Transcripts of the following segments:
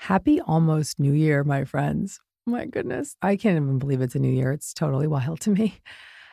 Happy almost New Year, my friends. My goodness. I can't even believe it's a new year. It's totally wild to me.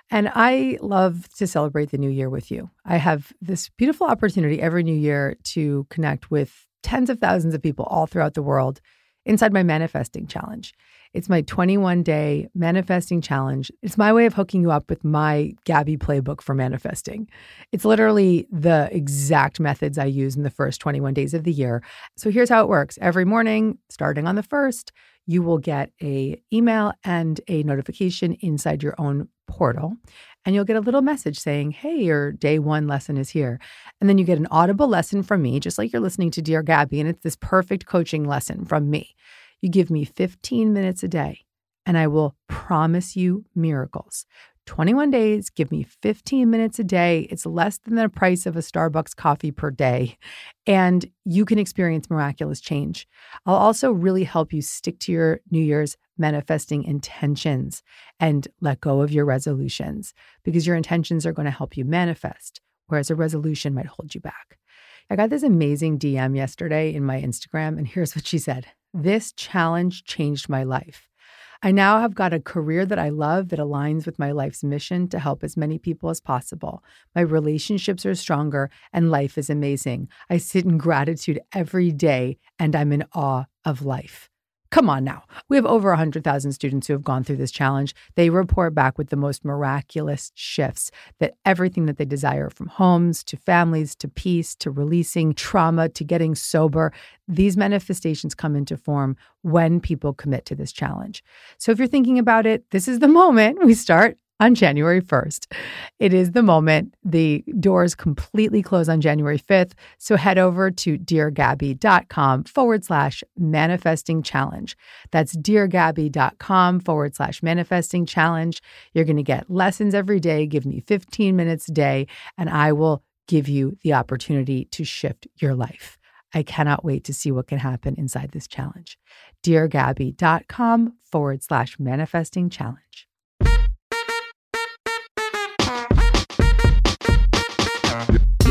And I love to celebrate the new year with you. I have this beautiful opportunity every new year to connect with tens of thousands of people all throughout the world inside my manifesting challenge. It's my 21 day manifesting challenge. It's my way of hooking you up with my Gabby playbook for manifesting. It's literally the exact methods I use in the first 21 days of the year. So here's how it works. Every morning, starting on the 1st, you will get a email and a notification inside your own portal and you'll get a little message saying, Hey, your day one lesson is here. And then you get an audible lesson from me, just like you're listening to Dear Gabby. And it's this perfect coaching lesson from me. You give me 15 minutes a day, and I will promise you miracles. 21 days, give me 15 minutes a day. It's less than the price of a Starbucks coffee per day, and you can experience miraculous change. I'll also really help you stick to your New Year's manifesting intentions and let go of your resolutions because your intentions are going to help you manifest, whereas a resolution might hold you back. I got this amazing DM yesterday in my Instagram, and here's what she said This challenge changed my life. I now have got a career that I love that aligns with my life's mission to help as many people as possible. My relationships are stronger and life is amazing. I sit in gratitude every day and I'm in awe of life. Come on now. We have over 100,000 students who have gone through this challenge. They report back with the most miraculous shifts that everything that they desire from homes to families to peace to releasing trauma to getting sober, these manifestations come into form when people commit to this challenge. So if you're thinking about it, this is the moment we start on January 1st. It is the moment. The doors completely close on January 5th. So head over to deargabby.com forward slash manifesting challenge. That's deargabby.com forward slash manifesting challenge. You're going to get lessons every day. Give me 15 minutes a day, and I will give you the opportunity to shift your life. I cannot wait to see what can happen inside this challenge. Deargabby.com forward slash manifesting challenge.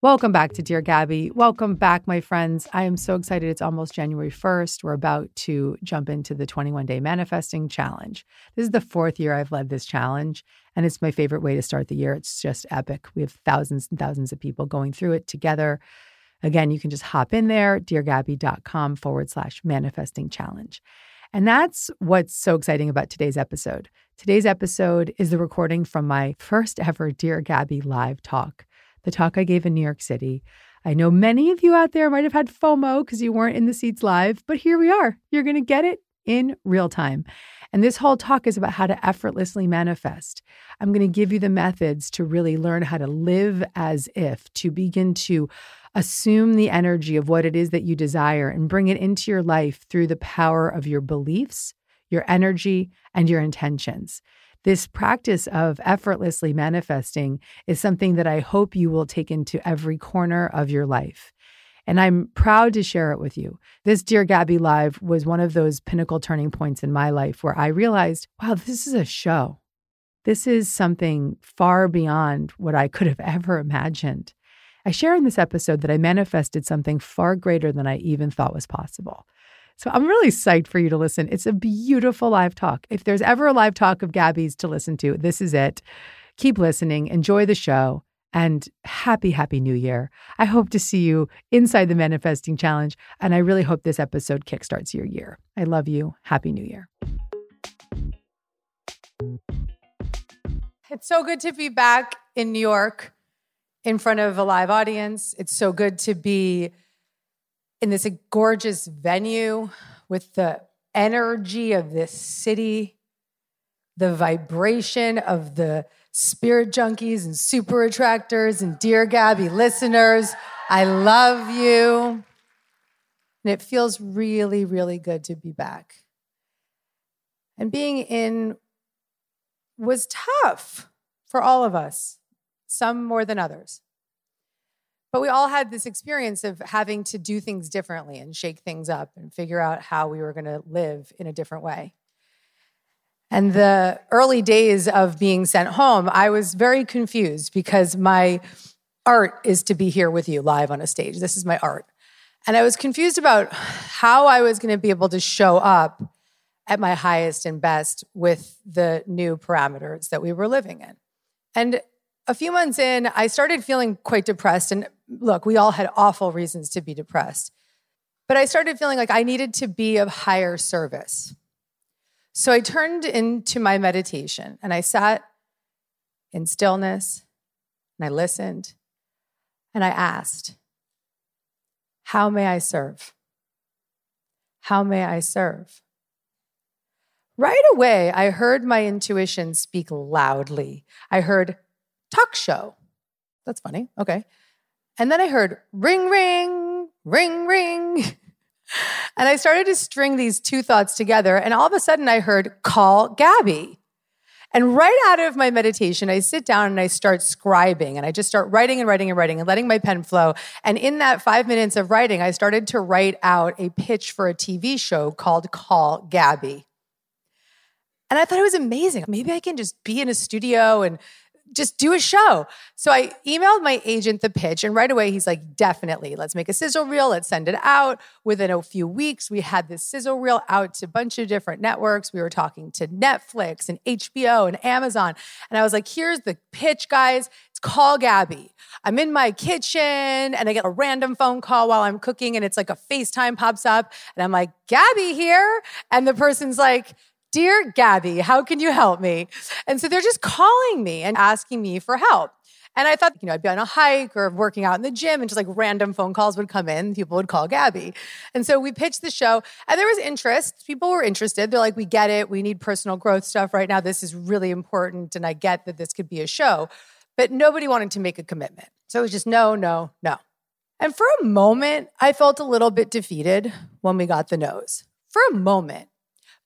Welcome back to Dear Gabby. Welcome back, my friends. I am so excited. It's almost January 1st. We're about to jump into the 21 day manifesting challenge. This is the fourth year I've led this challenge, and it's my favorite way to start the year. It's just epic. We have thousands and thousands of people going through it together. Again, you can just hop in there, deargabby.com forward slash manifesting challenge. And that's what's so exciting about today's episode. Today's episode is the recording from my first ever Dear Gabby live talk the talk I gave in New York City. I know many of you out there might have had FOMO because you weren't in the seats live, but here we are. You're going to get it in real time. And this whole talk is about how to effortlessly manifest. I'm going to give you the methods to really learn how to live as if, to begin to assume the energy of what it is that you desire and bring it into your life through the power of your beliefs, your energy, and your intentions. This practice of effortlessly manifesting is something that I hope you will take into every corner of your life. And I'm proud to share it with you. This Dear Gabby Live was one of those pinnacle turning points in my life where I realized, wow, this is a show. This is something far beyond what I could have ever imagined. I share in this episode that I manifested something far greater than I even thought was possible. So I'm really psyched for you to listen. It's a beautiful live talk. If there's ever a live talk of Gabby's to listen to, this is it. Keep listening, enjoy the show and happy, happy new year. I hope to see you inside the Manifesting Challenge, and I really hope this episode kickstarts your year. I love you. Happy New Year. It's so good to be back in New York in front of a live audience. It's so good to be in this gorgeous venue with the energy of this city, the vibration of the spirit junkies and super attractors and Dear Gabby listeners. I love you. And it feels really, really good to be back. And being in was tough for all of us, some more than others. But we all had this experience of having to do things differently and shake things up and figure out how we were going to live in a different way. And the early days of being sent home, I was very confused because my art is to be here with you live on a stage. This is my art. And I was confused about how I was going to be able to show up at my highest and best with the new parameters that we were living in. And a few months in, I started feeling quite depressed. And look, we all had awful reasons to be depressed. But I started feeling like I needed to be of higher service. So I turned into my meditation and I sat in stillness and I listened and I asked, How may I serve? How may I serve? Right away, I heard my intuition speak loudly. I heard talk show. That's funny. Okay. And then I heard ring, ring, ring, ring. And I started to string these two thoughts together. And all of a sudden, I heard, call Gabby. And right out of my meditation, I sit down and I start scribing and I just start writing and writing and writing and letting my pen flow. And in that five minutes of writing, I started to write out a pitch for a TV show called Call Gabby. And I thought it was amazing. Maybe I can just be in a studio and just do a show. So I emailed my agent the pitch, and right away he's like, definitely, let's make a sizzle reel, let's send it out. Within a few weeks, we had this sizzle reel out to a bunch of different networks. We were talking to Netflix and HBO and Amazon. And I was like, here's the pitch, guys. It's call Gabby. I'm in my kitchen and I get a random phone call while I'm cooking, and it's like a FaceTime pops up, and I'm like, Gabby here. And the person's like, Dear Gabby, how can you help me? And so they're just calling me and asking me for help. And I thought, you know, I'd be on a hike or working out in the gym and just like random phone calls would come in. People would call Gabby. And so we pitched the show and there was interest. People were interested. They're like, we get it. We need personal growth stuff right now. This is really important. And I get that this could be a show. But nobody wanted to make a commitment. So it was just no, no, no. And for a moment, I felt a little bit defeated when we got the no's. For a moment.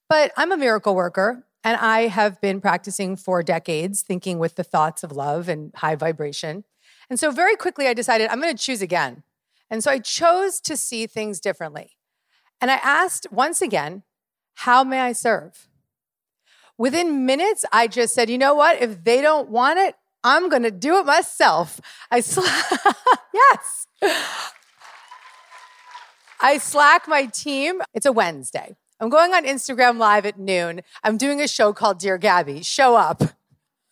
But I'm a miracle worker and I have been practicing for decades, thinking with the thoughts of love and high vibration. And so very quickly I decided I'm going to choose again. And so I chose to see things differently. And I asked once again, how may I serve? Within minutes, I just said, you know what? If they don't want it, I'm going to do it myself. I sl- yes. I slack my team. It's a Wednesday. I'm going on Instagram live at noon. I'm doing a show called Dear Gabby. Show up.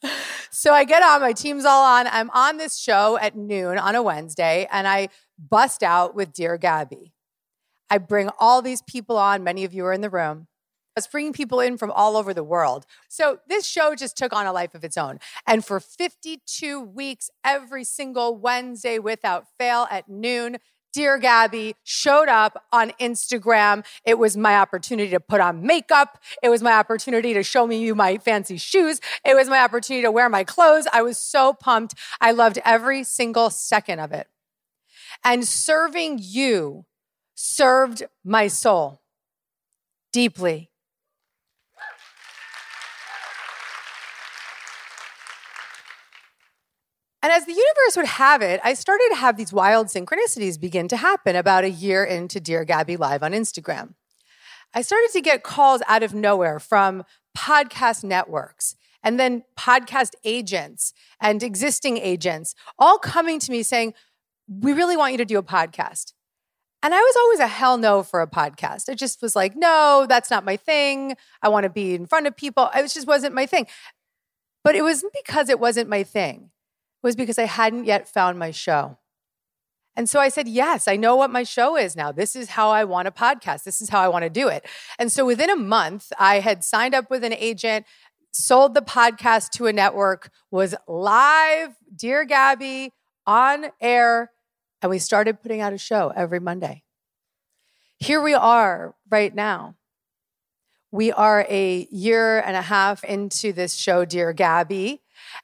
So I get on, my team's all on. I'm on this show at noon on a Wednesday, and I bust out with Dear Gabby. I bring all these people on. Many of you are in the room. I was bringing people in from all over the world. So this show just took on a life of its own. And for 52 weeks, every single Wednesday without fail at noon, Dear Gabby showed up on Instagram. It was my opportunity to put on makeup. It was my opportunity to show me you my fancy shoes. It was my opportunity to wear my clothes. I was so pumped. I loved every single second of it. And serving you served my soul deeply. And as the universe would have it, I started to have these wild synchronicities begin to happen about a year into Dear Gabby Live on Instagram. I started to get calls out of nowhere from podcast networks and then podcast agents and existing agents all coming to me saying, We really want you to do a podcast. And I was always a hell no for a podcast. I just was like, no, that's not my thing. I want to be in front of people. It just wasn't my thing. But it wasn't because it wasn't my thing was because I hadn't yet found my show. And so I said, Yes, I know what my show is now. This is how I want a podcast. This is how I want to do it. And so within a month, I had signed up with an agent, sold the podcast to a network, was live, Dear Gabby, on air, and we started putting out a show every Monday. Here we are right now. We are a year and a half into this show, Dear Gabby.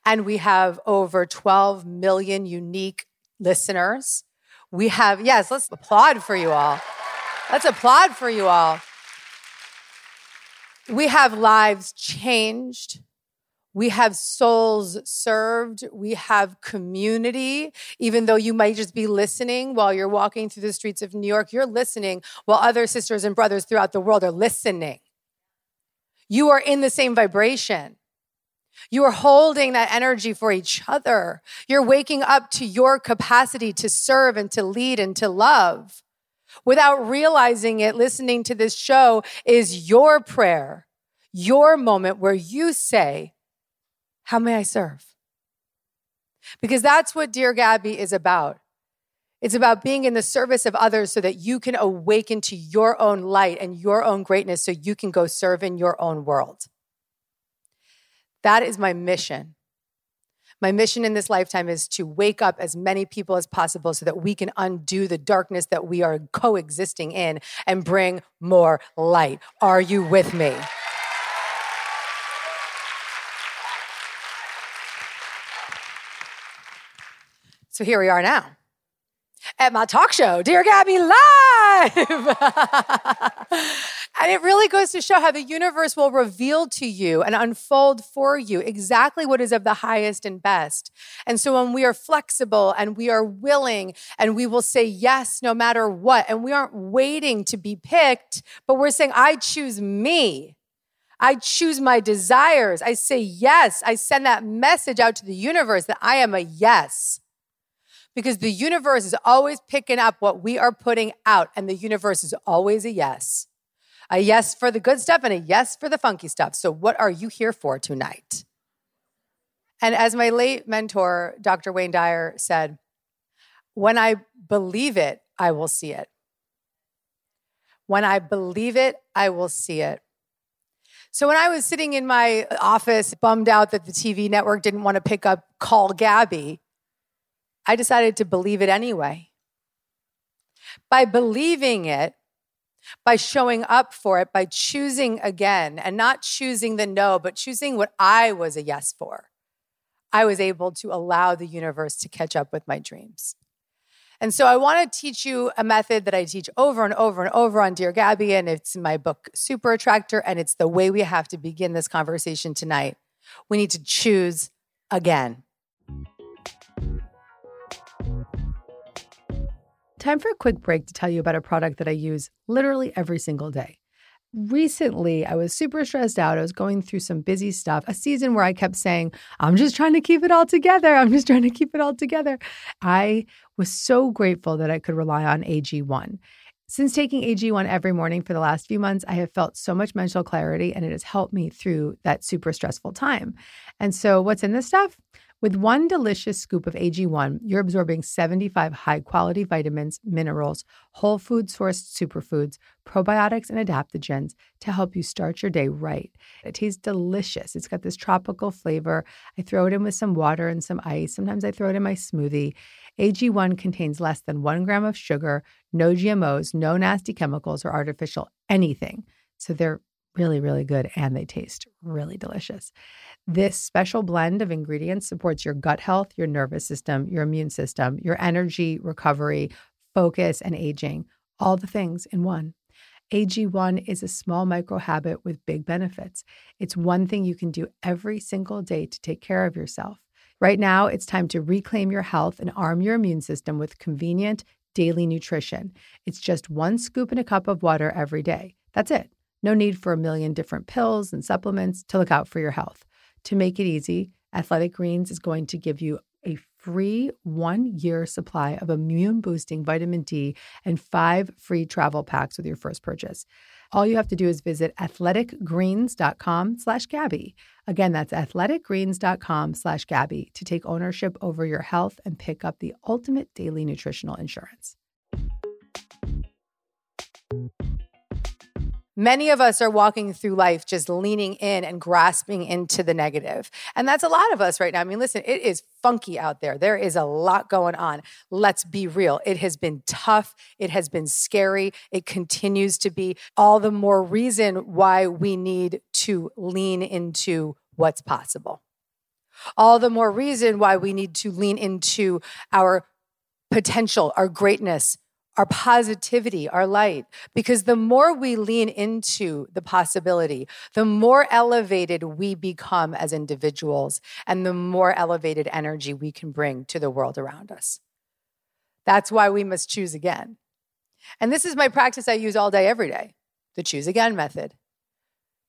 And we have over 12 million unique listeners. We have, yes, let's applaud for you all. Let's applaud for you all. We have lives changed. We have souls served. We have community. Even though you might just be listening while you're walking through the streets of New York, you're listening while other sisters and brothers throughout the world are listening. You are in the same vibration. You are holding that energy for each other. You're waking up to your capacity to serve and to lead and to love. Without realizing it, listening to this show is your prayer, your moment where you say, How may I serve? Because that's what Dear Gabby is about. It's about being in the service of others so that you can awaken to your own light and your own greatness so you can go serve in your own world. That is my mission. My mission in this lifetime is to wake up as many people as possible so that we can undo the darkness that we are coexisting in and bring more light. Are you with me? So here we are now at my talk show, Dear Gabby Live. And it really goes to show how the universe will reveal to you and unfold for you exactly what is of the highest and best. And so when we are flexible and we are willing and we will say yes no matter what, and we aren't waiting to be picked, but we're saying, I choose me. I choose my desires. I say yes. I send that message out to the universe that I am a yes. Because the universe is always picking up what we are putting out, and the universe is always a yes a yes for the good stuff and a yes for the funky stuff. So, what are you here for tonight? And as my late mentor, Dr. Wayne Dyer, said, when I believe it, I will see it. When I believe it, I will see it. So when I was sitting in my office, bummed out that the TV network didn't want to pick up Call Gabby, I decided to believe it anyway. By believing it, by showing up for it, by choosing again and not choosing the no, but choosing what I was a yes for. I was able to allow the universe to catch up with my dreams. And so I want to teach you a method that I teach over and over and over on Dear Gabby, and it's in my book, Super Attractor, and it's the way we have to begin this conversation tonight. We need to choose again. Time for a quick break to tell you about a product that I use literally every single day. Recently, I was super stressed out. I was going through some busy stuff, a season where I kept saying, I'm just trying to keep it all together. I'm just trying to keep it all together. I was so grateful that I could rely on AG1. Since taking AG1 every morning for the last few months, I have felt so much mental clarity and it has helped me through that super stressful time. And so, what's in this stuff? With one delicious scoop of AG1, you're absorbing 75 high quality vitamins, minerals, whole food sourced superfoods, probiotics, and adaptogens to help you start your day right. It tastes delicious. It's got this tropical flavor. I throw it in with some water and some ice. Sometimes I throw it in my smoothie. AG1 contains less than one gram of sugar, no GMOs, no nasty chemicals or artificial anything. So they're really, really good and they taste really delicious. This special blend of ingredients supports your gut health, your nervous system, your immune system, your energy, recovery, focus, and aging. All the things in one. AG1 is a small micro habit with big benefits. It's one thing you can do every single day to take care of yourself. Right now, it's time to reclaim your health and arm your immune system with convenient daily nutrition. It's just one scoop in a cup of water every day. That's it. No need for a million different pills and supplements to look out for your health. To make it easy, Athletic Greens is going to give you a free one year supply of immune boosting vitamin D and five free travel packs with your first purchase. All you have to do is visit athleticgreens.com slash Gabby. Again, that's athleticgreens.com slash Gabby to take ownership over your health and pick up the ultimate daily nutritional insurance. Many of us are walking through life just leaning in and grasping into the negative. And that's a lot of us right now. I mean, listen, it is funky out there. There is a lot going on. Let's be real. It has been tough. It has been scary. It continues to be all the more reason why we need to lean into what's possible. All the more reason why we need to lean into our potential, our greatness, our positivity, our light. Because the more we lean into the possibility, the more elevated we become as individuals and the more elevated energy we can bring to the world around us. That's why we must choose again. And this is my practice I use all day, every day the choose again method.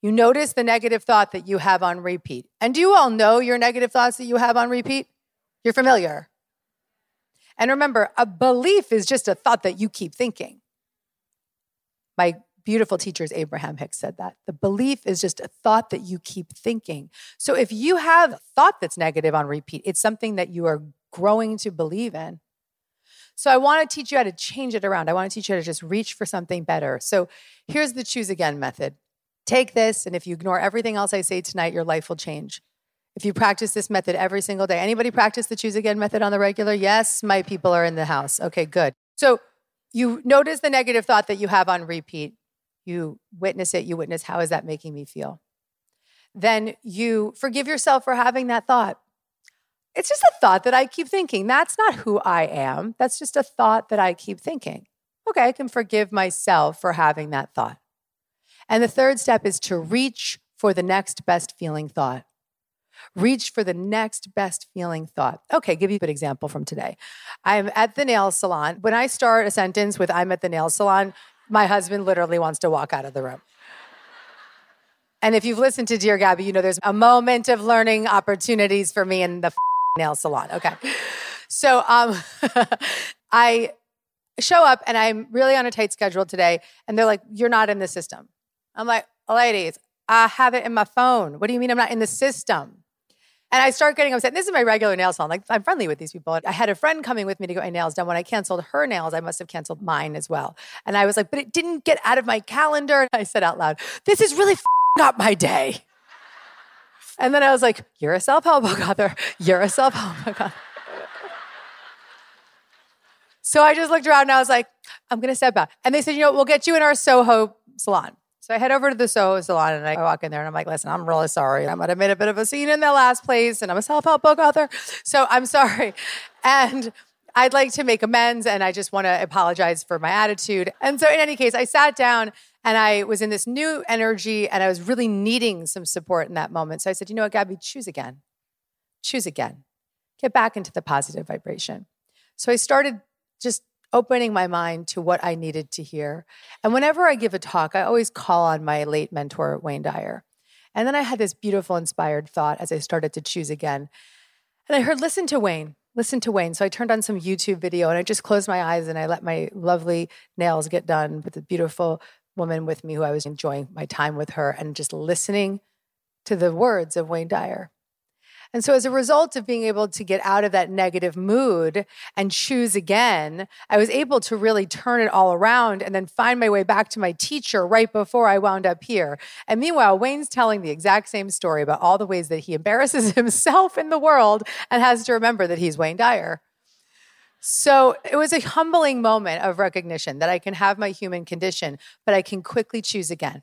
You notice the negative thought that you have on repeat. And do you all know your negative thoughts that you have on repeat? You're familiar. And remember, a belief is just a thought that you keep thinking. My beautiful teachers, Abraham Hicks, said that. The belief is just a thought that you keep thinking. So if you have a thought that's negative on repeat, it's something that you are growing to believe in. So I want to teach you how to change it around. I want to teach you how to just reach for something better. So here's the choose again method. Take this, and if you ignore everything else I say tonight, your life will change. If you practice this method every single day, anybody practice the choose again method on the regular? Yes, my people are in the house. Okay, good. So you notice the negative thought that you have on repeat. You witness it, you witness how is that making me feel? Then you forgive yourself for having that thought. It's just a thought that I keep thinking. That's not who I am. That's just a thought that I keep thinking. Okay, I can forgive myself for having that thought. And the third step is to reach for the next best feeling thought. Reach for the next best feeling thought. Okay, give you a good example from today. I'm at the nail salon. When I start a sentence with I'm at the nail salon, my husband literally wants to walk out of the room. And if you've listened to Dear Gabby, you know there's a moment of learning opportunities for me in the nail salon. Okay. So um, I show up and I'm really on a tight schedule today. And they're like, You're not in the system. I'm like, Ladies, I have it in my phone. What do you mean I'm not in the system? And I start getting upset. This is my regular nail salon. Like I'm friendly with these people. I had a friend coming with me to get my nails done. When I canceled her nails, I must have canceled mine as well. And I was like, but it didn't get out of my calendar. And I said out loud, this is really up my day. And then I was like, you're a self-help book author. You're a self-help book author. So I just looked around and I was like, I'm going to step out. And they said, you know, we'll get you in our Soho salon. So I head over to the Soho salon and I walk in there and I'm like, listen, I'm really sorry. I might have made a bit of a scene in the last place and I'm a self help book author. So I'm sorry. And I'd like to make amends and I just want to apologize for my attitude. And so, in any case, I sat down and I was in this new energy and I was really needing some support in that moment. So I said, you know what, Gabby, choose again. Choose again. Get back into the positive vibration. So I started just opening my mind to what I needed to hear. And whenever I give a talk, I always call on my late mentor, Wayne Dyer. And then I had this beautiful, inspired thought as I started to choose again. And I heard, listen to Wayne, listen to Wayne. So I turned on some YouTube video and I just closed my eyes and I let my lovely nails get done with the beautiful woman with me who I was enjoying my time with her and just listening to the words of Wayne Dyer. And so, as a result of being able to get out of that negative mood and choose again, I was able to really turn it all around and then find my way back to my teacher right before I wound up here. And meanwhile, Wayne's telling the exact same story about all the ways that he embarrasses himself in the world and has to remember that he's Wayne Dyer. So it was a humbling moment of recognition that I can have my human condition, but I can quickly choose again.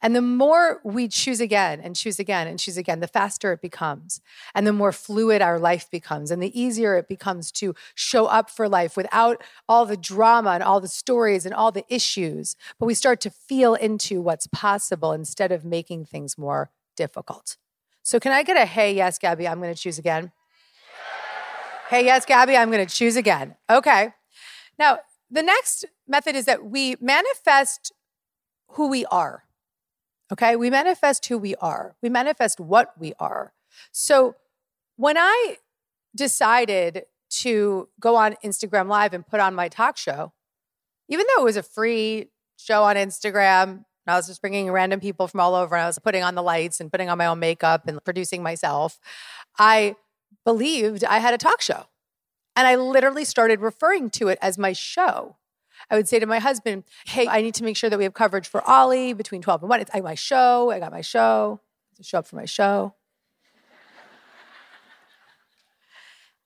And the more we choose again and choose again and choose again, the faster it becomes. And the more fluid our life becomes, and the easier it becomes to show up for life without all the drama and all the stories and all the issues. But we start to feel into what's possible instead of making things more difficult. So, can I get a hey, yes, Gabby, I'm going to choose again? Hey, yes, Gabby, I'm going to choose again. Okay. Now, the next method is that we manifest who we are. Okay. We manifest who we are, we manifest what we are. So when I decided to go on Instagram Live and put on my talk show, even though it was a free show on Instagram, I was just bringing random people from all over and I was putting on the lights and putting on my own makeup and producing myself. I believed I had a talk show. And I literally started referring to it as my show. I would say to my husband, Hey, I need to make sure that we have coverage for Ollie between 12 and 1. It's my show. I got my show. Show up for my show.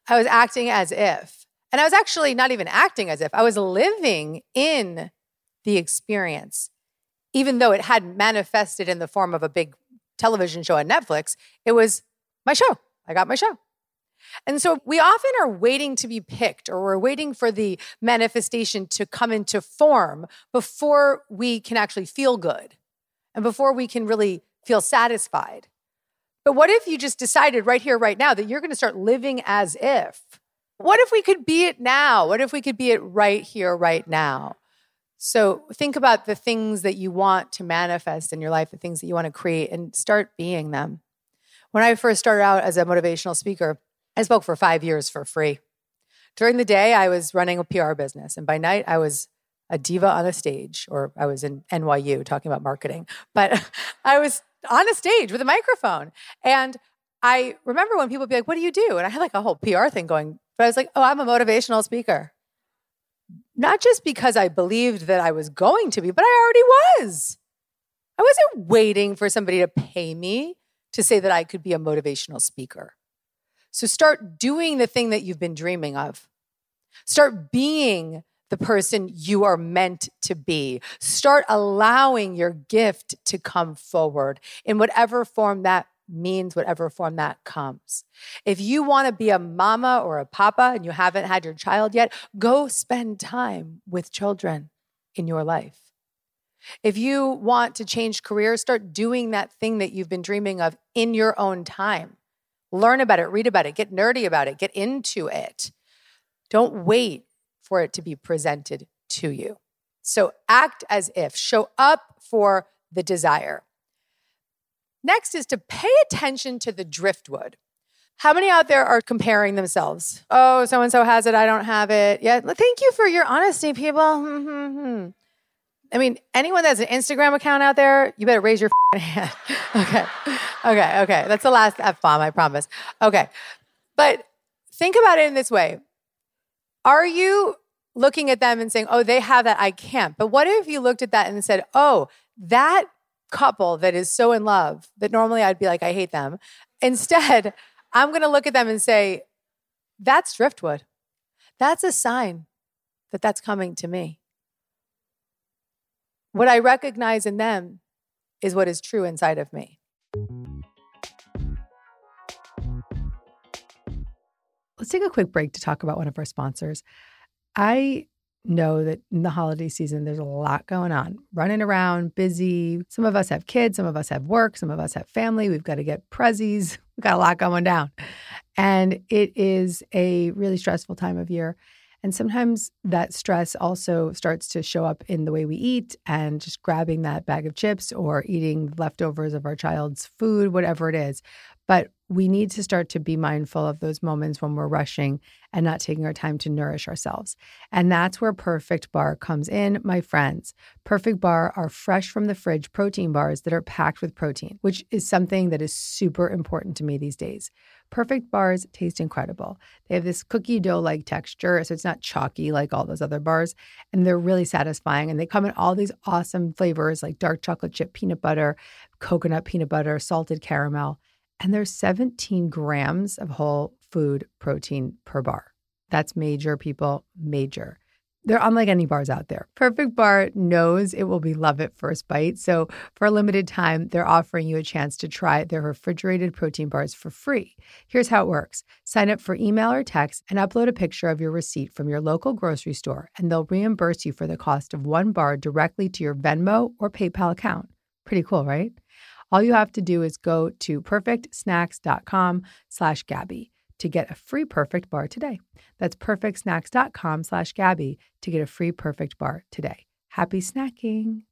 I was acting as if. And I was actually not even acting as if. I was living in the experience. Even though it hadn't manifested in the form of a big television show on Netflix, it was my show. I got my show. And so we often are waiting to be picked or we're waiting for the manifestation to come into form before we can actually feel good and before we can really feel satisfied. But what if you just decided right here, right now, that you're going to start living as if? What if we could be it now? What if we could be it right here, right now? So think about the things that you want to manifest in your life, the things that you want to create, and start being them. When I first started out as a motivational speaker, I spoke for five years for free. During the day, I was running a PR business, and by night, I was a diva on a stage, or I was in NYU talking about marketing, but I was on a stage with a microphone. And I remember when people would be like, What do you do? And I had like a whole PR thing going, but I was like, Oh, I'm a motivational speaker. Not just because I believed that I was going to be, but I already was. I wasn't waiting for somebody to pay me to say that I could be a motivational speaker. So start doing the thing that you've been dreaming of. Start being the person you are meant to be. Start allowing your gift to come forward in whatever form that means, whatever form that comes. If you want to be a mama or a papa and you haven't had your child yet, go spend time with children in your life. If you want to change careers, start doing that thing that you've been dreaming of in your own time. Learn about it, read about it, get nerdy about it, get into it. Don't wait for it to be presented to you. So act as if, show up for the desire. Next is to pay attention to the driftwood. How many out there are comparing themselves? Oh, so and so has it, I don't have it. Yeah, thank you for your honesty, people. I mean, anyone that's an Instagram account out there, you better raise your hand. okay. Okay. Okay. That's the last F bomb, I promise. Okay. But think about it in this way Are you looking at them and saying, oh, they have that, I can't? But what if you looked at that and said, oh, that couple that is so in love that normally I'd be like, I hate them. Instead, I'm going to look at them and say, that's driftwood. That's a sign that that's coming to me. What I recognize in them is what is true inside of me. Let's take a quick break to talk about one of our sponsors. I know that in the holiday season, there's a lot going on, running around, busy. Some of us have kids, some of us have work, some of us have family. We've got to get prezzies. We've got a lot going down. And it is a really stressful time of year. And sometimes that stress also starts to show up in the way we eat and just grabbing that bag of chips or eating leftovers of our child's food, whatever it is. But we need to start to be mindful of those moments when we're rushing and not taking our time to nourish ourselves. And that's where Perfect Bar comes in, my friends. Perfect Bar are fresh from the fridge protein bars that are packed with protein, which is something that is super important to me these days. Perfect bars taste incredible. They have this cookie dough like texture, so it's not chalky like all those other bars. And they're really satisfying. And they come in all these awesome flavors like dark chocolate chip peanut butter, coconut peanut butter, salted caramel. And there's 17 grams of whole food protein per bar. That's major, people, major. They're unlike any bars out there. Perfect Bar knows it will be love at first bite. So, for a limited time, they're offering you a chance to try their refrigerated protein bars for free. Here's how it works sign up for email or text and upload a picture of your receipt from your local grocery store, and they'll reimburse you for the cost of one bar directly to your Venmo or PayPal account. Pretty cool, right? All you have to do is go to perfectsnacks.com slash Gabby to get a free perfect bar today. That's perfectsnacks.com slash Gabby to get a free perfect bar today. Happy snacking.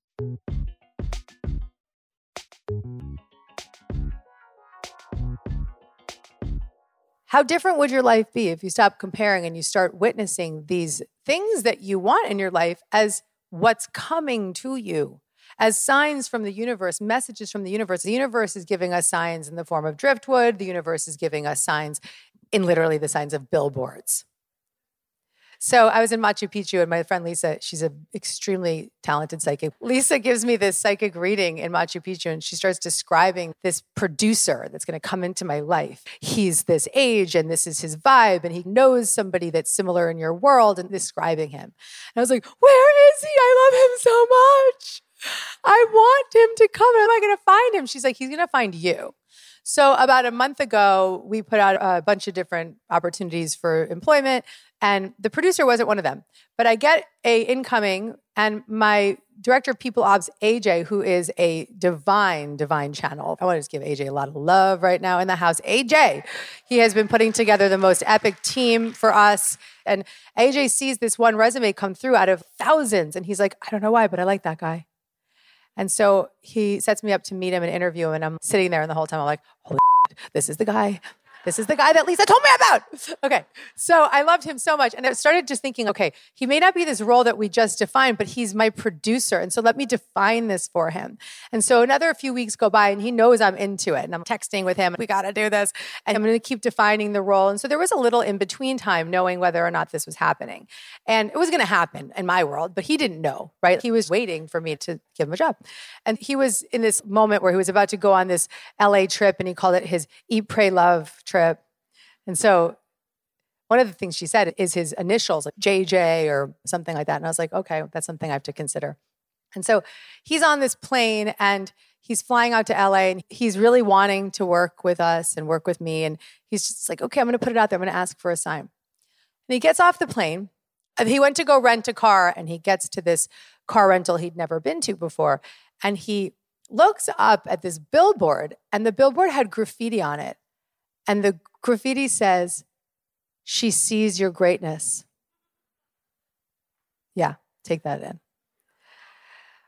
How different would your life be if you stop comparing and you start witnessing these things that you want in your life as what's coming to you? As signs from the universe, messages from the universe. The universe is giving us signs in the form of driftwood. The universe is giving us signs in literally the signs of billboards. So I was in Machu Picchu, and my friend Lisa, she's an extremely talented psychic. Lisa gives me this psychic reading in Machu Picchu, and she starts describing this producer that's going to come into my life. He's this age, and this is his vibe, and he knows somebody that's similar in your world, and describing him. And I was like, Where is he? I love him so much. I want him to come. Am I going to find him? She's like, He's going to find you. So, about a month ago, we put out a bunch of different opportunities for employment, and the producer wasn't one of them. But I get a incoming, and my director of people ops, AJ, who is a divine, divine channel. I want to give AJ a lot of love right now in the house. AJ, he has been putting together the most epic team for us. And AJ sees this one resume come through out of thousands, and he's like, I don't know why, but I like that guy. And so he sets me up to meet him and interview him. And I'm sitting there, and the whole time I'm like, holy shit, this is the guy. This is the guy that Lisa told me about. Okay. So I loved him so much. And I started just thinking, okay, he may not be this role that we just defined, but he's my producer. And so let me define this for him. And so another few weeks go by and he knows I'm into it. And I'm texting with him, we got to do this. And I'm going to keep defining the role. And so there was a little in between time knowing whether or not this was happening. And it was going to happen in my world, but he didn't know, right? He was waiting for me to give him a job. And he was in this moment where he was about to go on this LA trip and he called it his Eat, Pray, Love trip. And so one of the things she said is his initials, like JJ or something like that. And I was like, okay, that's something I have to consider. And so he's on this plane and he's flying out to LA and he's really wanting to work with us and work with me. And he's just like, okay, I'm going to put it out there. I'm going to ask for a sign. And he gets off the plane and he went to go rent a car and he gets to this car rental he'd never been to before. And he looks up at this billboard and the billboard had graffiti on it. And the graffiti says, She sees your greatness. Yeah, take that in.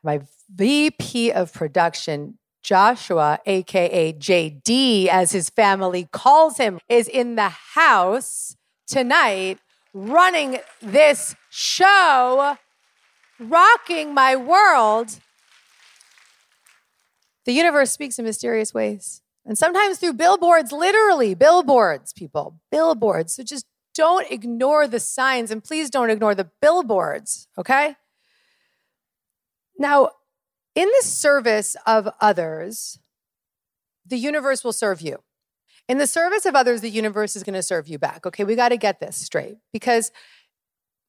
My VP of production, Joshua, AKA JD, as his family calls him, is in the house tonight running this show, rocking my world. The universe speaks in mysterious ways. And sometimes through billboards, literally, billboards, people, billboards. So just don't ignore the signs and please don't ignore the billboards, okay? Now, in the service of others, the universe will serve you. In the service of others, the universe is going to serve you back. Okay, we got to get this straight because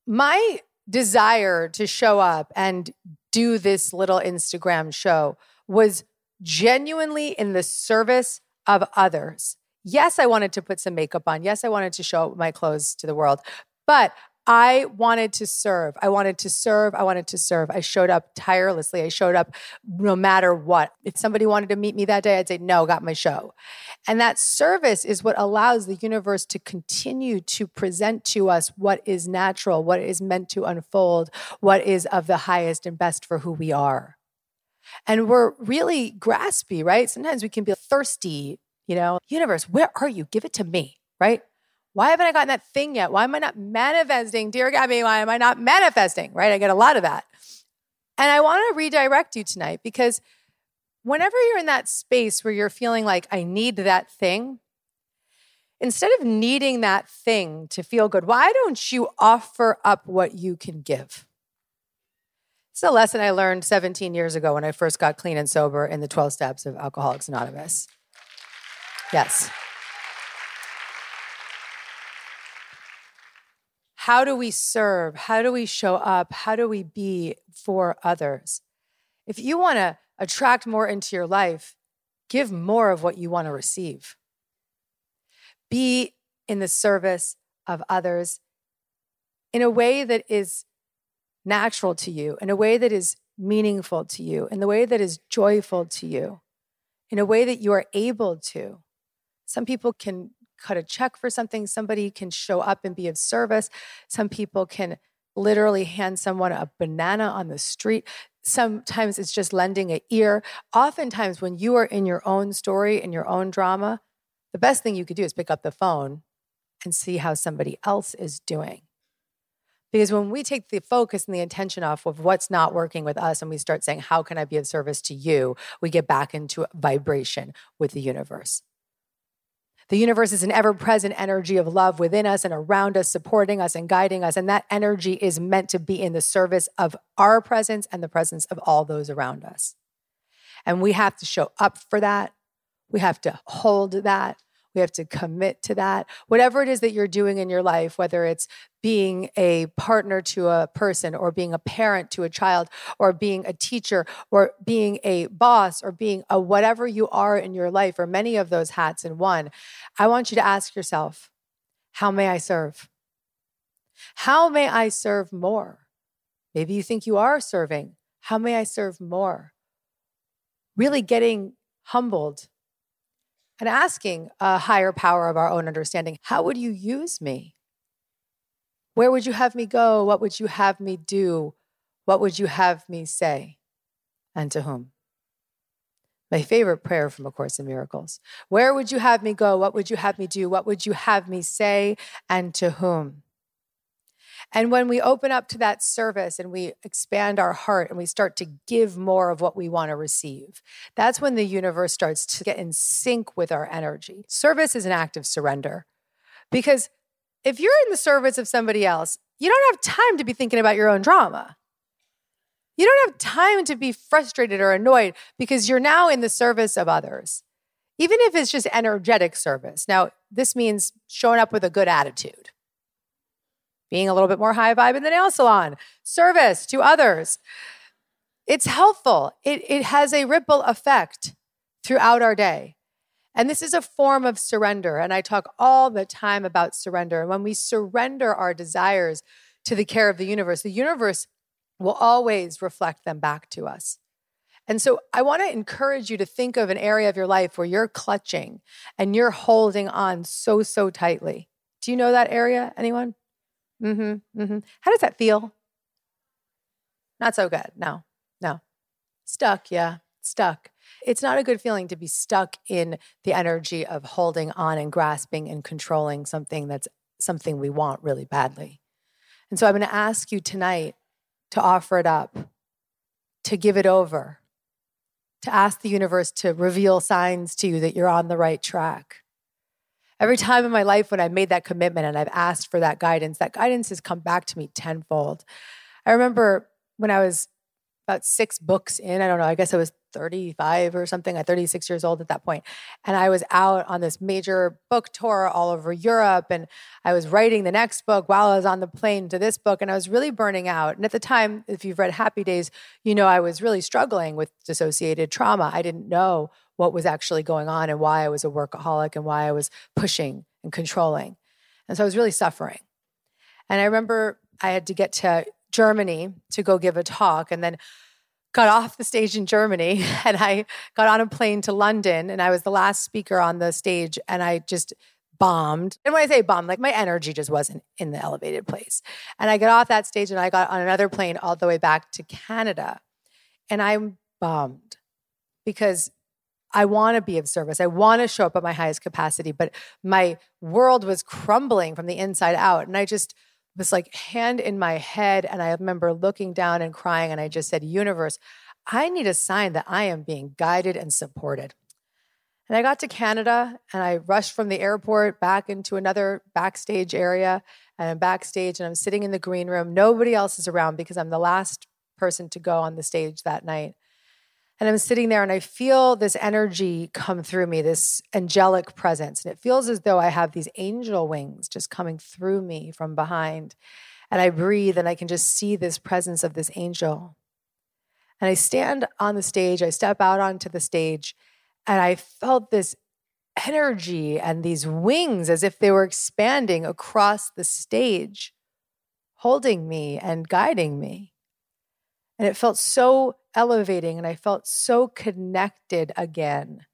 my desire to show up and do this little Instagram show was genuinely in the service of others. Yes, I wanted to put some makeup on. Yes, I wanted to show my clothes to the world, but I wanted to serve. I wanted to serve. I wanted to serve. I showed up tirelessly. I showed up no matter what. If somebody wanted to meet me that day, I'd say, no, got my show. And that service is what allows the universe to continue to present to us what is natural, what is meant to unfold, what is of the highest and best for who we are. And we're really graspy, right? Sometimes we can be thirsty, you know, universe, where are you? Give it to me, right? Why haven't I gotten that thing yet? Why am I not manifesting? Dear Gabby, why am I not manifesting? Right? I get a lot of that. And I want to redirect you tonight because whenever you're in that space where you're feeling like, I need that thing, instead of needing that thing to feel good, why don't you offer up what you can give? It's a lesson I learned 17 years ago when I first got clean and sober in the 12 steps of Alcoholics Anonymous. Yes. How do we serve? How do we show up? How do we be for others? If you want to attract more into your life, give more of what you want to receive. Be in the service of others in a way that is natural to you, in a way that is meaningful to you, in the way that is joyful to you, in a way that you are able to. Some people can cut a check for something, somebody can show up and be of service, some people can literally hand someone a banana on the street. Sometimes it's just lending an ear. Oftentimes, when you are in your own story, in your own drama, the best thing you could do is pick up the phone and see how somebody else is doing. Because when we take the focus and the intention off of what's not working with us and we start saying, How can I be of service to you? we get back into vibration with the universe. The universe is an ever present energy of love within us and around us, supporting us and guiding us. And that energy is meant to be in the service of our presence and the presence of all those around us. And we have to show up for that. We have to hold that. We have to commit to that. Whatever it is that you're doing in your life, whether it's being a partner to a person or being a parent to a child or being a teacher or being a boss or being a whatever you are in your life or many of those hats in one, I want you to ask yourself, how may I serve? How may I serve more? Maybe you think you are serving. How may I serve more? Really getting humbled and asking a higher power of our own understanding, how would you use me? Where would you have me go? What would you have me do? What would you have me say? And to whom? My favorite prayer from A Course in Miracles. Where would you have me go? What would you have me do? What would you have me say? And to whom? And when we open up to that service and we expand our heart and we start to give more of what we want to receive, that's when the universe starts to get in sync with our energy. Service is an act of surrender. Because if you're in the service of somebody else, you don't have time to be thinking about your own drama. You don't have time to be frustrated or annoyed because you're now in the service of others, even if it's just energetic service. Now, this means showing up with a good attitude being a little bit more high vibe in the nail salon, service to others. It's helpful. It, it has a ripple effect throughout our day. And this is a form of surrender. And I talk all the time about surrender. And when we surrender our desires to the care of the universe, the universe will always reflect them back to us. And so I want to encourage you to think of an area of your life where you're clutching and you're holding on so, so tightly. Do you know that area? Anyone? Mm-hmm. Mm-hmm. How does that feel? Not so good. No, no. Stuck, yeah, stuck. It's not a good feeling to be stuck in the energy of holding on and grasping and controlling something that's something we want really badly. And so I'm going to ask you tonight to offer it up, to give it over, to ask the universe to reveal signs to you that you're on the right track. Every time in my life when I've made that commitment and I've asked for that guidance, that guidance has come back to me tenfold. I remember when I was about six books in, I don't know, I guess I was 35 or something, at 36 years old at that point. And I was out on this major book tour all over Europe. And I was writing the next book while I was on the plane to this book. And I was really burning out. And at the time, if you've read Happy Days, you know I was really struggling with dissociated trauma. I didn't know what was actually going on and why I was a workaholic and why I was pushing and controlling. And so I was really suffering. And I remember I had to get to Germany to go give a talk and then got off the stage in Germany and I got on a plane to London and I was the last speaker on the stage and I just bombed. And when I say bombed, like my energy just wasn't in the elevated place. And I got off that stage and I got on another plane all the way back to Canada. And I'm bummed because I want to be of service. I want to show up at my highest capacity, but my world was crumbling from the inside out. And I just was like hand in my head. And I remember looking down and crying. And I just said, Universe, I need a sign that I am being guided and supported. And I got to Canada and I rushed from the airport back into another backstage area. And I'm backstage and I'm sitting in the green room. Nobody else is around because I'm the last person to go on the stage that night. And I'm sitting there and I feel this energy come through me, this angelic presence. And it feels as though I have these angel wings just coming through me from behind. And I breathe and I can just see this presence of this angel. And I stand on the stage, I step out onto the stage, and I felt this energy and these wings as if they were expanding across the stage, holding me and guiding me. And it felt so elevating, and I felt so connected again.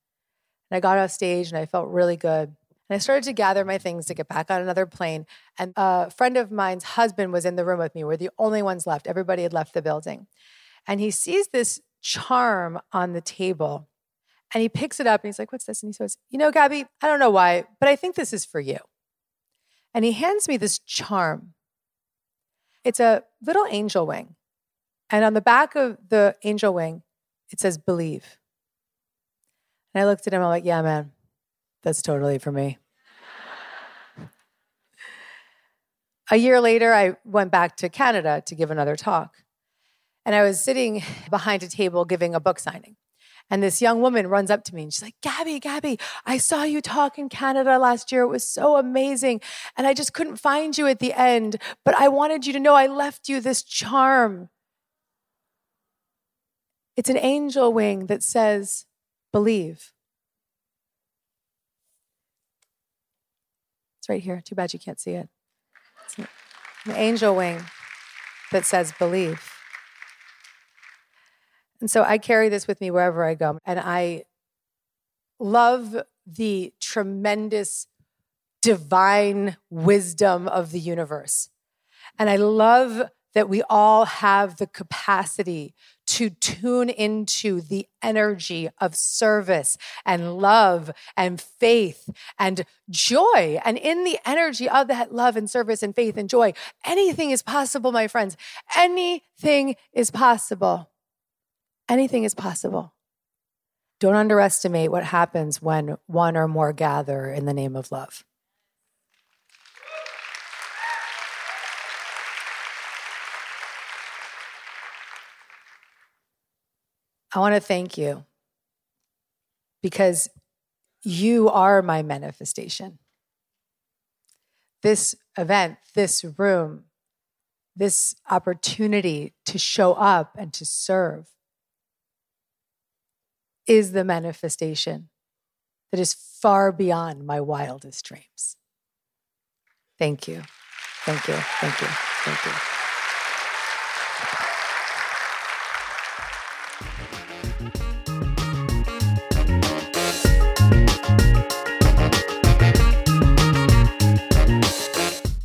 And I got off stage and I felt really good. And I started to gather my things to get back on another plane. And a friend of mine's husband was in the room with me. We're the only ones left. Everybody had left the building. And he sees this charm on the table and he picks it up and he's like, What's this? And he says, You know, Gabby, I don't know why, but I think this is for you. And he hands me this charm. It's a little angel wing. And on the back of the angel wing, it says believe. And I looked at him, I'm like, Yeah, man, that's totally for me. a year later, I went back to Canada to give another talk. And I was sitting behind a table giving a book signing. And this young woman runs up to me and she's like, Gabby, Gabby, I saw you talk in Canada last year. It was so amazing. And I just couldn't find you at the end, but I wanted you to know I left you this charm. It's an angel wing that says, believe. It's right here. Too bad you can't see it. It's an angel wing that says, believe. And so I carry this with me wherever I go. And I love the tremendous divine wisdom of the universe. And I love that we all have the capacity to tune into the energy of service and love and faith and joy. And in the energy of that love and service and faith and joy, anything is possible, my friends. Anything is possible. Anything is possible. Don't underestimate what happens when one or more gather in the name of love. I want to thank you because you are my manifestation. This event, this room, this opportunity to show up and to serve is the manifestation that is far beyond my wildest dreams. Thank you. Thank you. Thank you. Thank you.